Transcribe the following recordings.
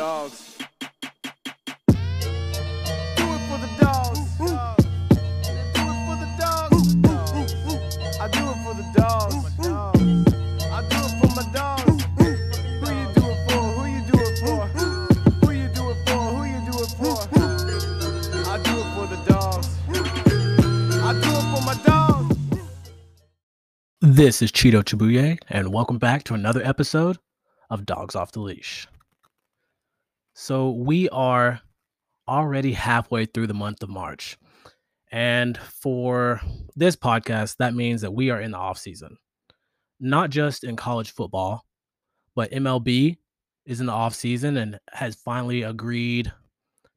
dogs. Do it for the dogs. Do it for the dogs. I do it for the dogs. I do it for my dogs. Who you do it for? Who you do it for? Who you do it for? Who you do it for? I do it for the dogs. I do it for my dogs. This is Cheeto Chibuye, and welcome back to another episode of Dogs Off the Leash. So, we are already halfway through the month of March. And for this podcast, that means that we are in the off season, not just in college football, but MLB is in the off season and has finally agreed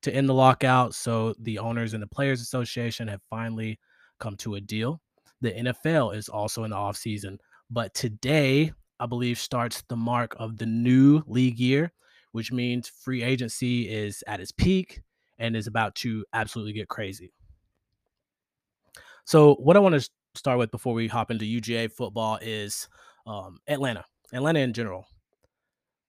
to end the lockout. So, the owners and the Players Association have finally come to a deal. The NFL is also in the off season, but today I believe starts the mark of the new league year, which means free agency is at its peak and is about to absolutely get crazy. So, what I want to start with before we hop into UGA football is um, Atlanta, Atlanta in general.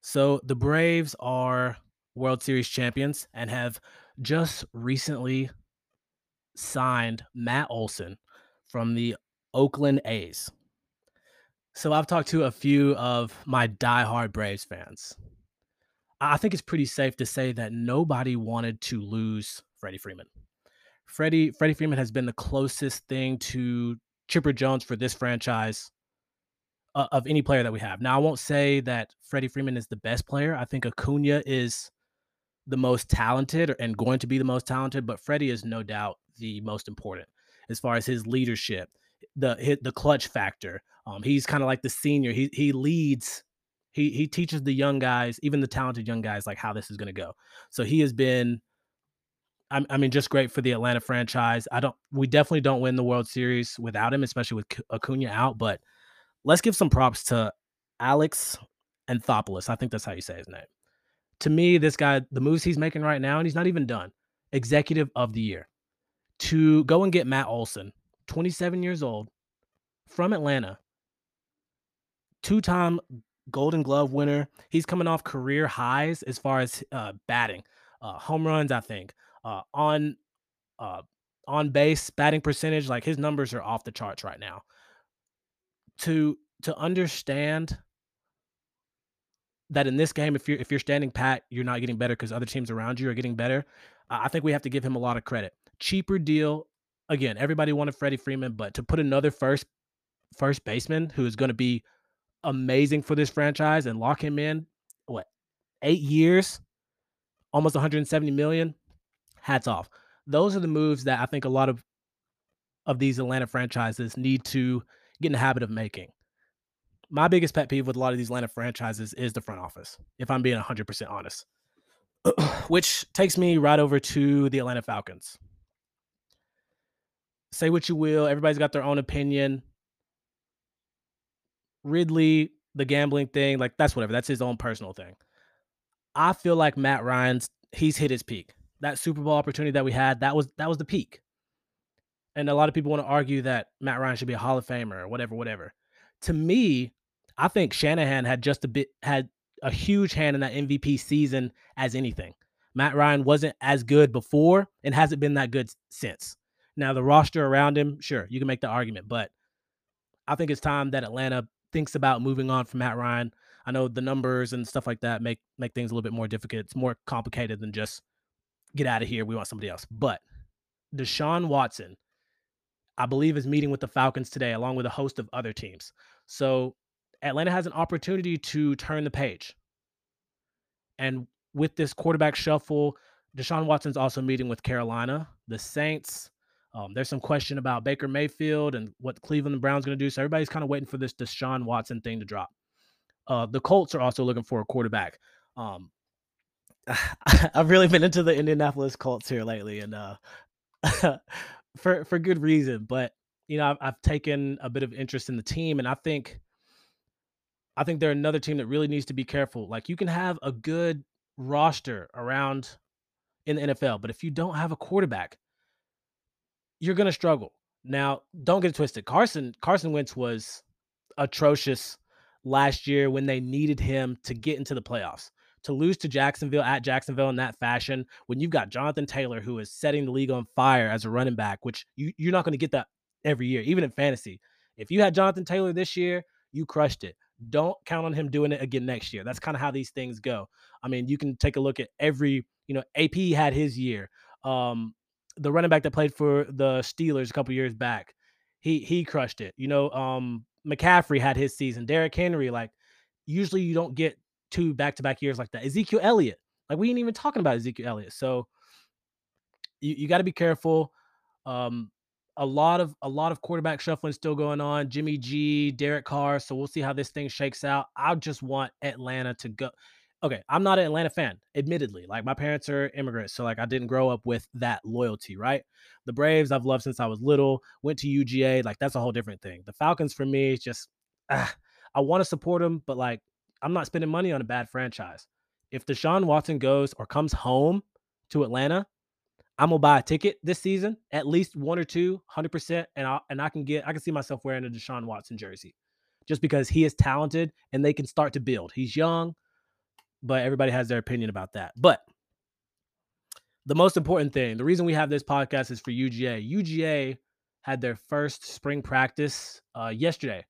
So, the Braves are World Series champions and have just recently signed Matt Olson from the Oakland A's. So I've talked to a few of my diehard Braves fans. I think it's pretty safe to say that nobody wanted to lose Freddie Freeman. Freddie Freddie Freeman has been the closest thing to Chipper Jones for this franchise uh, of any player that we have. Now I won't say that Freddie Freeman is the best player. I think Acuna is the most talented and going to be the most talented, but Freddie is no doubt the most important as far as his leadership, the the clutch factor. Um, he's kind of like the senior. He he leads. He he teaches the young guys, even the talented young guys, like how this is going to go. So he has been. I, mean, just great for the Atlanta franchise. I don't. We definitely don't win the World Series without him, especially with Acuna out. But let's give some props to Alex Anthopoulos. I think that's how you say his name. To me, this guy, the moves he's making right now, and he's not even done. Executive of the year to go and get Matt Olson, 27 years old, from Atlanta, two time Golden Glove winner. He's coming off career highs as far as uh, batting, uh, home runs, I think, uh, on uh, on base batting percentage. Like his numbers are off the charts right now. To to understand that in this game, if you're if you're standing pat, you're not getting better because other teams around you are getting better. I think we have to give him a lot of credit cheaper deal. Again, everybody wanted Freddie Freeman, but to put another first first baseman who is going to be amazing for this franchise and lock him in, what, eight years, almost 170 million. Hats off. Those are the moves that I think a lot of of these Atlanta franchises need to get in the habit of making. My biggest pet peeve with a lot of these Atlanta franchises is the front office, if I'm being 100% honest. Which takes me right over to the Atlanta Falcons say what you will. Everybody's got their own opinion. Ridley, the gambling thing, like that's whatever. That's his own personal thing. I feel like Matt Ryan's he's hit his peak. That Super Bowl opportunity that we had, that was that was the peak. And a lot of people want to argue that Matt Ryan should be a Hall of Famer or whatever, whatever. To me, I think Shanahan had just a bit had a huge hand in that MVP season as anything. Matt Ryan wasn't as good before and hasn't been that good since. Now the roster around him, sure, you can make the argument, but I think it's time that Atlanta thinks about moving on from Matt Ryan. I know the numbers and stuff like that make make things a little bit more difficult. It's more complicated than just get out of here. We want somebody else. But Deshaun Watson, I believe, is meeting with the Falcons today, along with a host of other teams. So Atlanta has an opportunity to turn the page. And with this quarterback shuffle, Deshaun Watson's also meeting with Carolina, the Saints, um, there's some question about Baker Mayfield and what Cleveland Browns going to do. So everybody's kind of waiting for this Deshaun Watson thing to drop. Uh, the Colts are also looking for a quarterback. Um, I've really been into the Indianapolis Colts here lately, and uh, for for good reason. But you know, I've, I've taken a bit of interest in the team, and I think I think they're another team that really needs to be careful. Like you can have a good roster around in the NFL, but if you don't have a quarterback, you're going to struggle. Now, don't get it twisted. Carson Carson Wentz was atrocious last year when they needed him to get into the playoffs to lose to Jacksonville at Jacksonville in that fashion, when you've got Jonathan Taylor, who is setting the league on fire as a running back, which you, you're not going to get that every year, even in fantasy. If you had Jonathan Taylor this year, you crushed it. Don't count on him doing it again next year. That's kind of how these things go. I mean, you can take a look at every, you know, AP had his year. Um, the running back that played for the Steelers a couple years back, he he crushed it. You know, um, McCaffrey had his season. Derrick Henry, like usually you don't get two back to back years like that. Ezekiel Elliott, like we ain't even talking about Ezekiel Elliott. So you, you got to be careful. Um, a lot of a lot of quarterback shuffling still going on. Jimmy G, Derek Carr. So we'll see how this thing shakes out. I just want Atlanta to go. Okay, I'm not an Atlanta fan, admittedly. Like my parents are immigrants, so like I didn't grow up with that loyalty, right? The Braves I've loved since I was little. Went to UGA, like that's a whole different thing. The Falcons for me, just ah, I want to support them, but like I'm not spending money on a bad franchise. If Deshaun Watson goes or comes home to Atlanta, I'm gonna buy a ticket this season, at least one or two, hundred percent, and I and I can get I can see myself wearing a Deshaun Watson jersey, just because he is talented and they can start to build. He's young, but everybody has their opinion about that. But the most important thing, the reason we have this podcast is for UGA. UGA had their first spring practice uh, yesterday,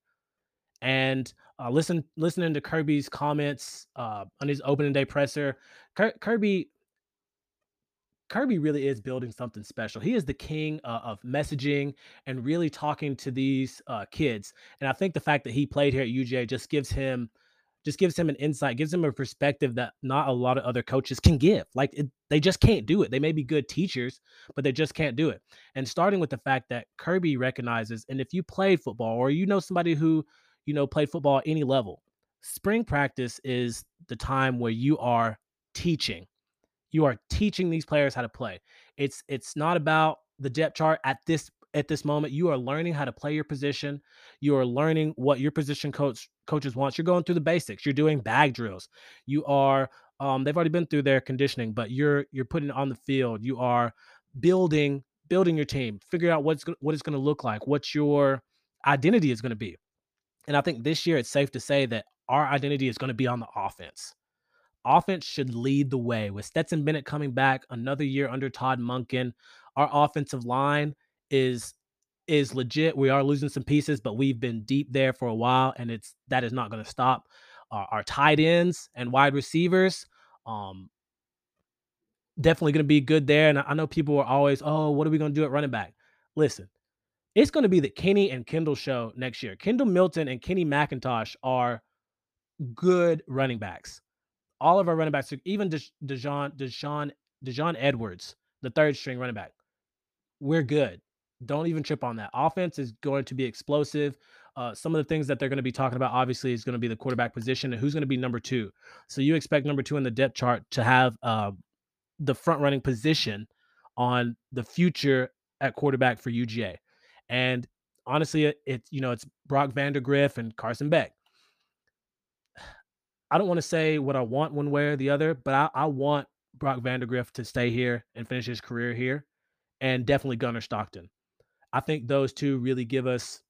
and uh, listen, listening to Kirby's comments uh, on his opening day presser, Kirby Kirby really is building something special. He is the king uh, of messaging and really talking to these uh, kids. And I think the fact that he played here at UGA just gives him just gives him an insight, gives him a perspective that not a lot of other coaches can give. Like it, they just can't do it. They may be good teachers, but they just can't do it. And starting with the fact that Kirby recognizes, and if you played football or you know somebody who you know played football at any level, spring practice is the time where you are teaching you are teaching these players how to play. It's it's not about the depth chart at this at this moment. You are learning how to play your position. You are learning what your position coach coaches wants. You're going through the basics. You're doing bag drills. You are um, they've already been through their conditioning, but you're you're putting on the field. You are building building your team, figuring out what's what it's going to look like, what your identity is going to be. And I think this year it's safe to say that our identity is going to be on the offense offense should lead the way. With Stetson Bennett coming back another year under Todd Monken, our offensive line is is legit. We are losing some pieces, but we've been deep there for a while, and it's that is not going to stop. Our, our, tight ends and wide receivers, um, definitely going to be good there. And I know people are always, oh, what are we going to do at running back? Listen, it's going to be the Kenny and Kendall show next year. Kendall Milton and Kenny McIntosh are good running backs all of our running backs, even De- Deshaun, Daijun Edwards, the third string running back, we're good. Don't even trip on that. Offense is going to be explosive. Uh, some of the things that they're going to be talking about, obviously, is going to be the quarterback position and who's going to be number two. So you expect number two in the depth chart to have uh, the front running position on the future at quarterback for UGA. And honestly, it's it you know it's Brock Vandagriff and Carson Beck. I don't want to say what I want one way or the other, but I, I want Brock Vandagriff to stay here and finish his career here, and definitely Gunnar Stockton. I think those two really give us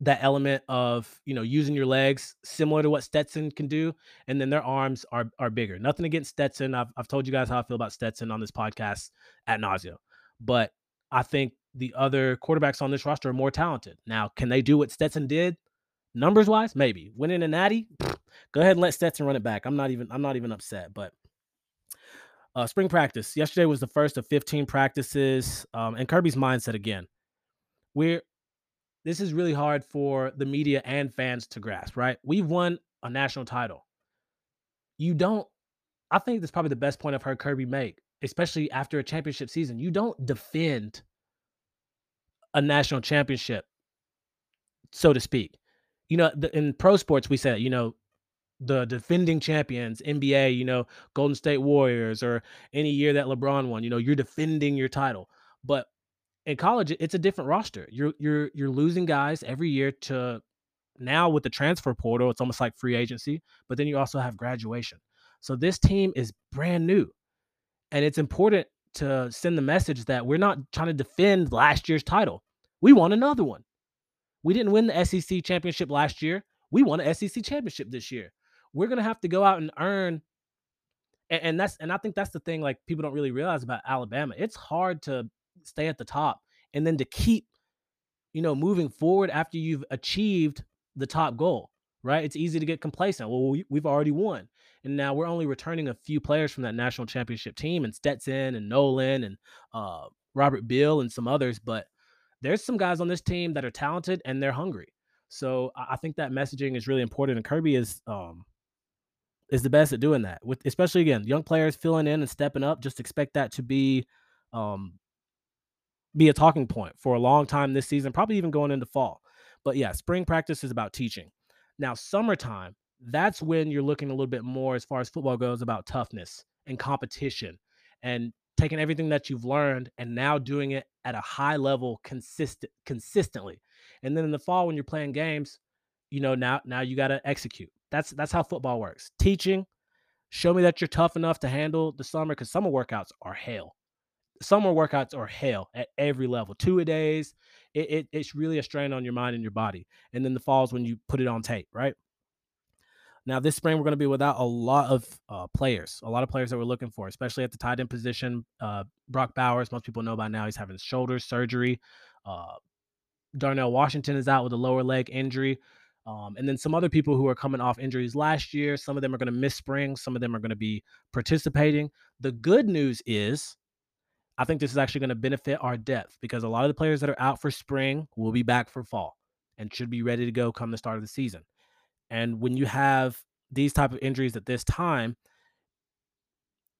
that element of you know using your legs similar to what Stetson can do, and then their arms are are bigger. Nothing against Stetson. I've I've told you guys how I feel about Stetson on this podcast at nausea, but I think the other quarterbacks on this roster are more talented. Now, can they do what Stetson did? Numbers wise, maybe winning a natty. Go ahead and let Stetson run it back. I'm not even I'm not even upset. But uh, spring practice yesterday was the first of 15 practices. Um, and Kirby's mindset again. We're this is really hard for the media and fans to grasp. Right? We've won a national title. You don't. I think that's probably the best point I've heard Kirby make, especially after a championship season. You don't defend a national championship, so to speak you know, the, in pro sports, we said, you know, the defending champions, NBA, you know, Golden State Warriors, or any year that LeBron won, you know, you're defending your title. But in college, it's a different roster. You're you're you're losing guys every year to now with the transfer portal, it's almost like free agency, but then you also have graduation. So this team is brand new. And it's important to send the message that we're not trying to defend last year's title. We won another one. We didn't win the SEC championship last year. We won an SEC championship this year. We're going to have to go out and earn And, and that's and I think that's the thing like people don't really realize about Alabama. It's hard to stay at the top and then to keep you know moving forward after you've achieved the top goal right? It's easy to get complacent. Well we, we've already won and now we're only returning a few players from that national championship team and stetson and nolan and uh, robert beal and some others but there's some guys on this team that are talented and they're hungry. So I think that messaging is really important and kirby is um, is the best at doing that with especially again young players filling in and stepping up just expect that to be um, be a talking point for a long time this season, probably even going into fall. But yeah, spring practice is about teaching. Now, summertime, that's when you're looking a little bit more as far as football goes about toughness and competition and taking everything that you've learned and now doing it at a high level consistent consistently. And then in the fall when you're playing games, you know, now now you got to execute. That's that's how football works. Teaching, show me that you're tough enough to handle the summer cuz summer workouts are hell summer workouts are hell at every level. Two a days. It, it, it's really a strain on your mind and your body. And then the falls when you put it on tape, right? Now this spring we're going to be without a lot of uh, players, a lot of players that we're looking for, especially at the tight end position. Uh, Brock Bowers, most people know by now, he's having shoulder surgery. Uh, Darnell Washington is out with a lower leg injury. Um, and then some other people who are coming off injuries last year. Some of them are going to miss spring. Some of them are going to be participating. The good news is I think this is actually going to benefit our depth because a lot of the players that are out for spring will be back for fall and should be ready to go come the start of the season. And when you have these type of injuries at this time,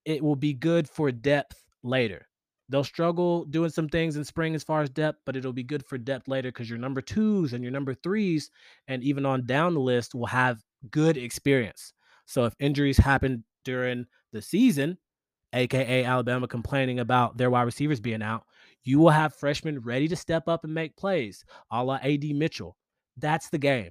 it will be good for depth later. They'll struggle doing some things in spring as far as depth, but it'll be good for depth later because your number twos and your number threes, and even on down the list, will have good experience. So if injuries happen during the season, aka Alabama, complaining about their wide receivers being out, you will have freshmen ready to step up and make plays, a la AD Mitchell. That's the game.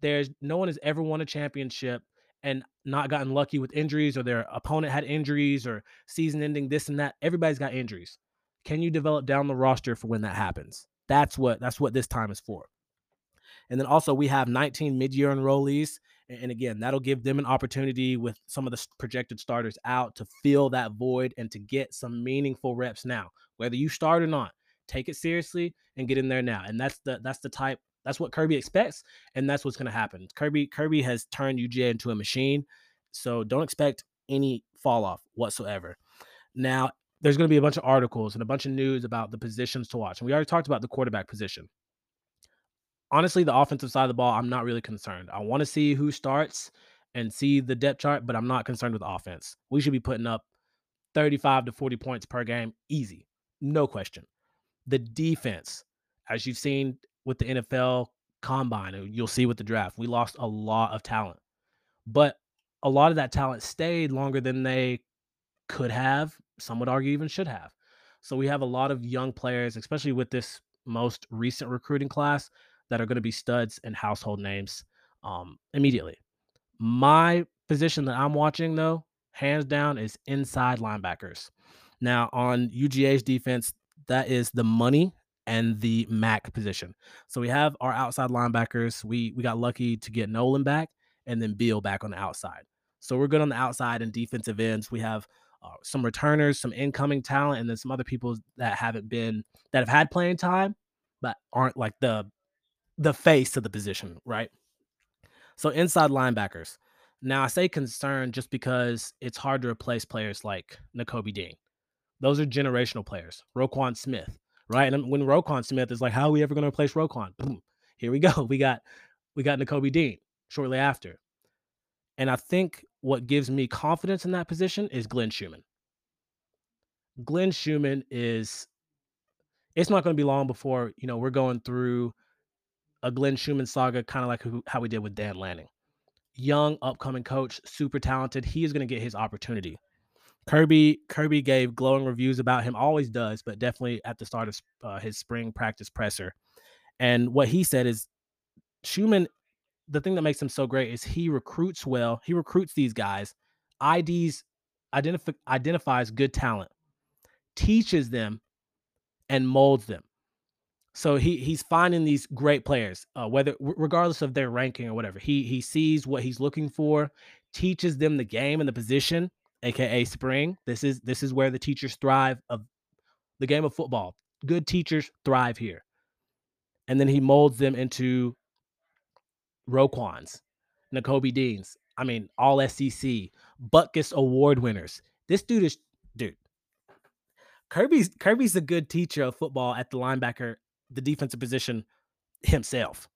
There's no one has ever won a championship and not gotten lucky with injuries or their opponent had injuries or season ending this and that. Everybody's got injuries. Can you develop down the roster for when that happens? That's what that's what this time is for. And then also we have 19 mid-year enrollees and again, that'll give them an opportunity with some of the projected starters out to fill that void and to get some meaningful reps now. Whether you start or not, take it seriously and get in there now. And that's the that's the type that's what Kirby expects, and that's what's going to happen. Kirby Kirby has turned UGA into a machine, so don't expect any fall off whatsoever. Now, there's going to be a bunch of articles and a bunch of news about the positions to watch, and we already talked about the quarterback position honestly, the offensive side of the ball, I'm not really concerned. I want to see who starts and see the depth chart, but I'm not concerned with offense. We should be putting up 35 to 40 points per game, easy, no question. The defense, as you've seen with the NFL combine, you'll see with the draft, we lost a lot of talent, but a lot of that talent stayed longer than they could have. Some would argue even should have. So we have a lot of young players, especially with this most recent recruiting class, that are going to be studs and household names um, immediately. My position that I'm watching, though, hands down, is inside linebackers. Now, on UGA's defense, that is the money and the Mike position. So we have our outside linebackers. We we got lucky to get Nolan back and then Beal back on the outside. So we're good on the outside and defensive ends. We have uh, some returners, some incoming talent, and then some other people that haven't been that have had playing time, but aren't like the the face of the position, right? So inside linebackers. Now I say concern just because it's hard to replace players like Nakobe Dean. Those are generational players. Roquan Smith, right? And when Roquan Smith is like, how are we ever going to replace Roquan? Boom. Here we go. We got we got Nakobe Dean shortly after. And I think what gives me confidence in that position is Glenn Schumann. Glenn Schumann is it's not going to be long before, you know, we're going through a Glenn Schumann saga, kind of like who, how we did with Dan Lanning. Young, upcoming coach, super talented. He is going to get his opportunity. Kirby Kirby gave glowing reviews about him, always does, but definitely at the start of uh, his spring practice presser. And what he said is Schumann, the thing that makes him so great is he recruits well. He recruits these guys, IDs, identif- identifies good talent, teaches them, and molds them. So he he's finding these great players, uh, whether regardless of their ranking or whatever. He he sees what he's looking for, teaches them the game and the position, aka spring. This is this is where the teachers thrive of the game of football. Good teachers thrive here. And then he molds them into Roquans, Nakobe Deans. I mean, all SEC, Butkus Award winners. This dude is dude. Kirby's Kirby's a good teacher of football at the linebacker, the defensive position himself.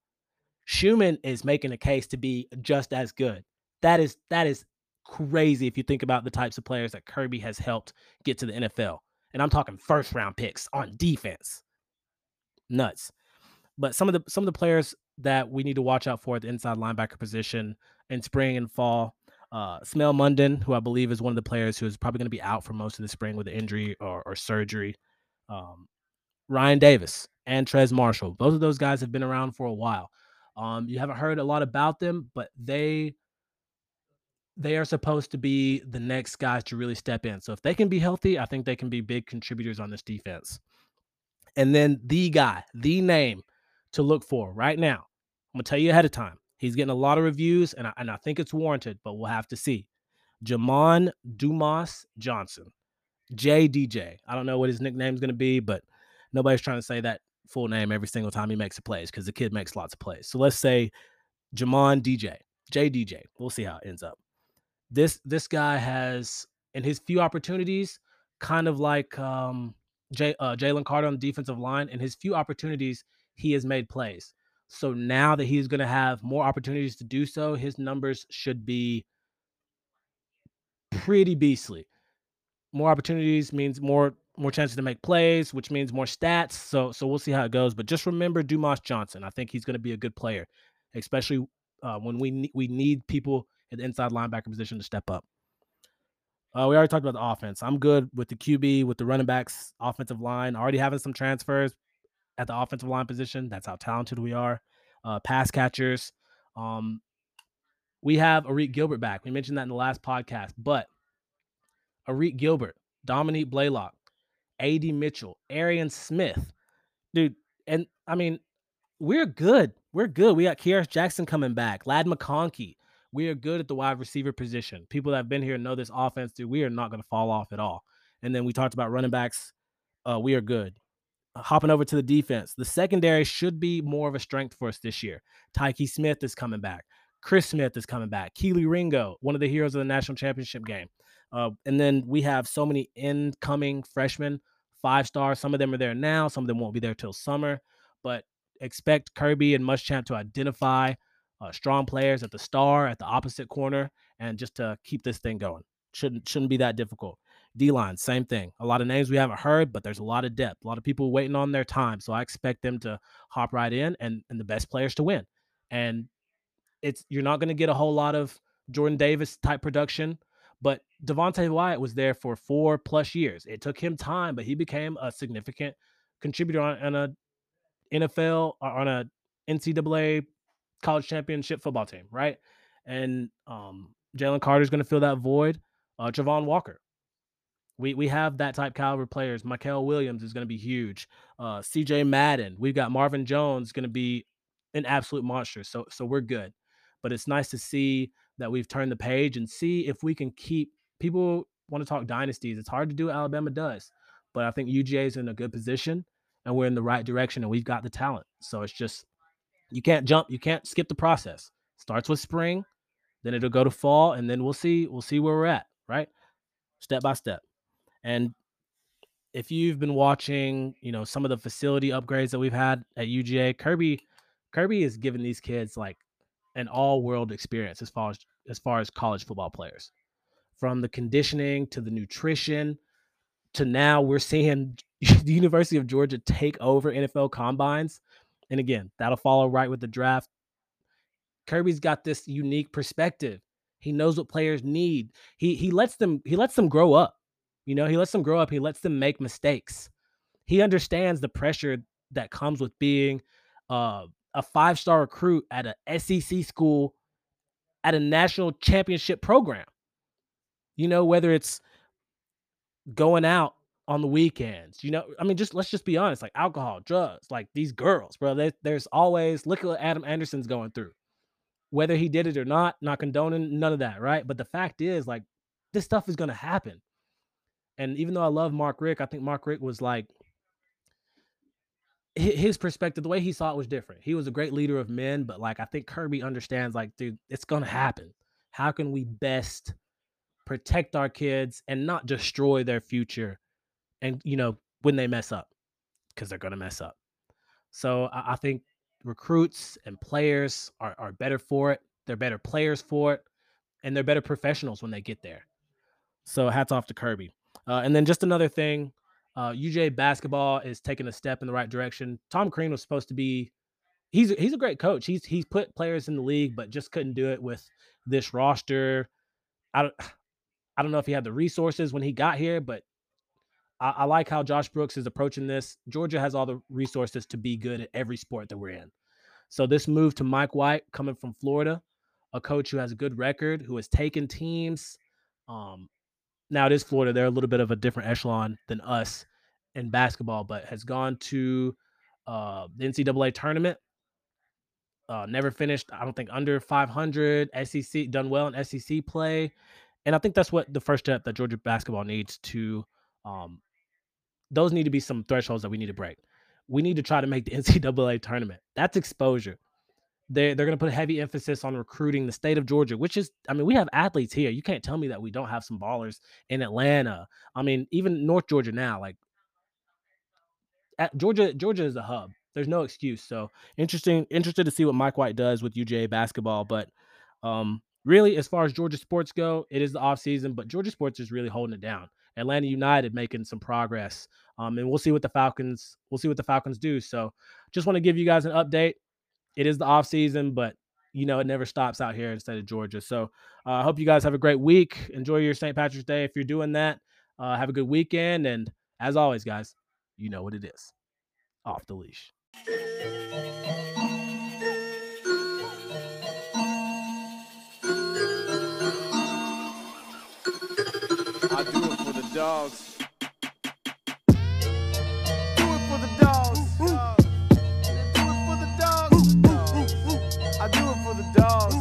Schumann is making a case to be just as good. That is that is crazy if you think about the types of players that Kirby has helped get to the NFL. And I'm talking first round picks on defense. Nuts. But some of the some of the players that we need to watch out for at the inside linebacker position in spring and fall. Uh, Smael Mondon, who I believe is one of the players who is probably going to be out for most of the spring with an injury or, or surgery. Um, Ryan Davis and Trez Marshall. Both of those guys have been around for a while. Um, you haven't heard a lot about them, but they they are supposed to be the next guys to really step in. So if they can be healthy, I think they can be big contributors on this defense. And then the guy, the name to look for right now, I'm gonna tell you ahead of time. He's getting a lot of reviews, and I, and I think it's warranted, but we'll have to see. Jamon Dumas Johnson, JDJ. I don't know what his nickname is gonna be, but nobody's trying to say that full name every single time he makes a plays because the kid makes lots of plays. So let's say Jamon DJ, JDJ. We'll see how it ends up. This this guy has in his few opportunities, kind of like um, J, uh, Jalen Carter on the defensive line. In his few opportunities, he has made plays. So now that he's going to have more opportunities to do so, his numbers should be pretty beastly. More opportunities means more more chances to make plays, which means more stats. So so we'll see how it goes. But just remember Dumas Johnson. I think he's going to be a good player, especially uh, when we ne- we need people at the inside linebacker position to step up. Uh, we already talked about the offense. I'm good with the QB, with the running backs, offensive line. Already having some transfers at the offensive line position. That's how talented we are. Uh, pass catchers. Um, we have Arik Gilbert back. We mentioned that in the last podcast, but Arik Gilbert, Dominick Blaylock, AD Mitchell, Arian Smith, dude. And I mean, we're good. We're good. We got Kearis Jackson coming back, Ladd McConkey. We are good at the wide receiver position. People that have been here know this offense, dude. We are not going to fall off at all. And then we talked about running backs. Uh, we are good. Uh, hopping over to the defense, the secondary should be more of a strength for us this year. Tyke Smith is coming back. Chris Smith is coming back. Kelee Ringo, one of the heroes of the national championship game. Uh, and then we have so many incoming freshmen, five stars. Some of them are there now. Some of them won't be there till summer. But expect Kirby and Muschamp to identify uh, strong players at the star, at the opposite corner, and just to keep this thing going. Shouldn't shouldn't be that difficult. D line, same thing. A lot of names we haven't heard, but there's a lot of depth. A lot of people waiting on their time. So I expect them to hop right in and and the best players to win. And it's you're not going to get a whole lot of Jordan Davis type production, but Devonte Wyatt was there for four plus years. It took him time, but he became a significant contributor on, on a NFL or on a NCAA college championship football team, right? And um, Jalen Carter is going to fill that void. Uh, Travon Walker, we we have that type caliber players. Mykel Williams is going to be huge. Uh, CJ Madden, we've got Marvin Jones going to be an absolute monster. So so we're good. But it's nice to see that we've turned the page and see if we can keep people want to talk dynasties. It's hard to do. Alabama does, but I think UGA is in a good position and we're in the right direction and we've got the talent. So it's just you can't jump, you can't skip the process. Starts with spring, then it'll go to fall, and then we'll see, we'll see where we're at, right? Step by step. And if you've been watching, you know, some of the facility upgrades that we've had at UGA, Kirby, Kirby is giving these kids like an all-world experience as far as as far as college football players. From the conditioning to the nutrition to now we're seeing the University of Georgia take over NFL combines. And again, that'll follow right with the draft. Kirby's got this unique perspective. He knows what players need. He he lets them he lets them grow up. You know, he lets them grow up. He lets them make mistakes. He understands the pressure that comes with being uh, a five-star recruit at a SEC school at a national championship program. You know, whether it's going out on the weekends. You know, I mean, just let's just be honest, like alcohol, drugs, like these girls, bro. They, there's always look at what Adam Anderson's going through. Whether he did it or not, not condoning none of that, right? But the fact is, like, this stuff is going to happen. And even though I love Mark Richt, I think Mark Richt was like his perspective, the way he saw it was different. He was a great leader of men, but like I think Kirby understands, like, dude, it's gonna happen. How can we best protect our kids and not destroy their future? And you know, when they mess up, because they're gonna mess up. So I, I think recruits and players are, are better for it. They're better players for it, and they're better professionals when they get there. So hats off to Kirby. Uh, and then just another thing, uh, UJ basketball is taking a step in the right direction. Tom Crean was supposed to be. He's he's a great coach. He's he's put players in the league, but just couldn't do it with this roster. I don't I don't know if he had the resources when he got here, but I, I like how Josh Brooks is approaching this. Georgia has all the resources to be good at every sport that we're in. So this move to Mike White coming from Florida, a coach who has a good record, who has taken teams. Um, now it is Florida; they're a little bit of a different echelon than us in basketball, but has gone to uh, the NCAA tournament. Uh, never finished, I don't think, under 500. SEC done well in SEC play, and I think that's what the first step that Georgia basketball needs to. Um, those need to be some thresholds that we need to break. We need to try to make the NCAA tournament. That's exposure. They they're going to put heavy emphasis on recruiting the state of Georgia, which is, I mean, we have athletes here. You can't tell me that we don't have some ballers in Atlanta. I mean, even North Georgia now, like at Georgia, Georgia is a hub. There's no excuse. So interesting, interested to see what Mike White does with UGA basketball. But um, really, as far as Georgia sports go, it is the off season, but Georgia sports is really holding it down. Atlanta United making some progress, um, and we'll see what the Falcons. We'll see what the Falcons do. So, just want to give you guys an update. It is the off season, but you know it never stops out here instead of Georgia. So, uh, I uh, hope you guys have a great week. Enjoy your St. Patrick's Day if you're doing that. Uh, have a good weekend, and as always, guys, you know what it is. Off the leash. I do it for the dogs. Do it for the dogs. Do it for the dogs. I do it for the dogs.